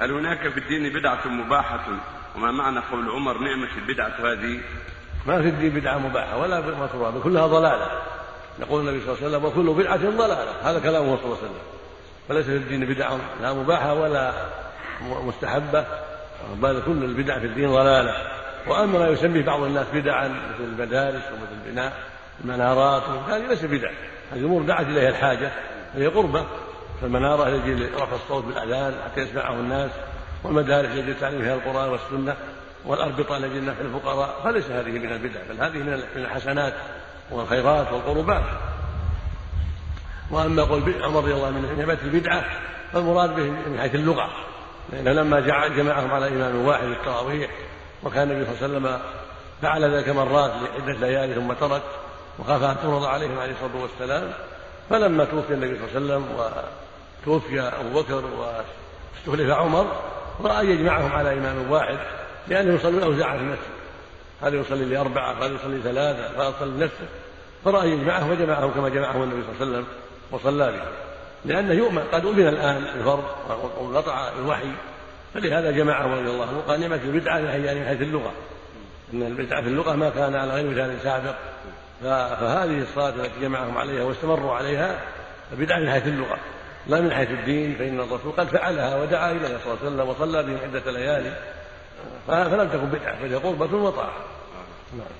هل هناك في الدين بدعة مباحة؟ وما معنى قول عمر نعمة البدعة هذه؟ ما في الدين بدعة مباحة ولا مكروهة كلها ضلالة. يقول النبي صلى الله عليه وسلم وكل بدعة ضلالة. هذا كلامه صلى الله عليه وسلم. فليس في الدين بدعة لا مباحة ولا مستحبة. بل كل البدع في الدين ضلالة. وأما ما يسميه بعض الناس بدعا مثل المدارس ومثل بناء المنارات هذه ليس بدع هذه أمور دعت إليها الحاجة هي قربة. فالمنارة يجي لرفع الصوت بالأذان حتى يسمعه الناس والمدارس يجي تعليم فيها القرآن والسنة والأربطة لأجل نفع الفقراء فليس هذه من البدع بل هذه من الحسنات والخيرات والقربات. وأما قول عمر رضي الله عنه من نعمه البدعة فالمراد به من حيث اللغة لأنه لما جمعهم على إمام واحد التراويح وكان النبي صلى الله عليه وسلم فعل ذلك مرات لعدة ليالي ثم ترك وخاف أن تفرض عليهم عليه الصلاة والسلام. فلما توفي النبي صلى الله عليه وسلم وتوفي أبو بكر واستخلف عمر راى يجمعهم على إمام واحد لأنه يصلي الاوزاع في المسجد. هذا يصلي لأربعة هذا يصلي ثلاثة هذا يصلي لنفسه. فرأى يجمعهم وجمعهم كما جمعهم النبي صلى الله عليه وسلم وصلى بهم. لأنه يؤمن قد امن الآن الفرض وانقطع الوحي. فلهذا جمعهم رضي الله عنه وقال نعمة البدعة يعني من حيث اللغة. إن البدعة في اللغة ما كان على غير مثال سابق. فهذه الصلاة التي جمعهم عليها واستمروا عليها بدعه من حيث اللغة. لا من حيث الدين فإن الرسول قد فعلها ودعا اليها صلى الله عليه وسلم وصلى بهم عدة ليالي فلم تكن بدعة فهي قربه وطاعه نعم.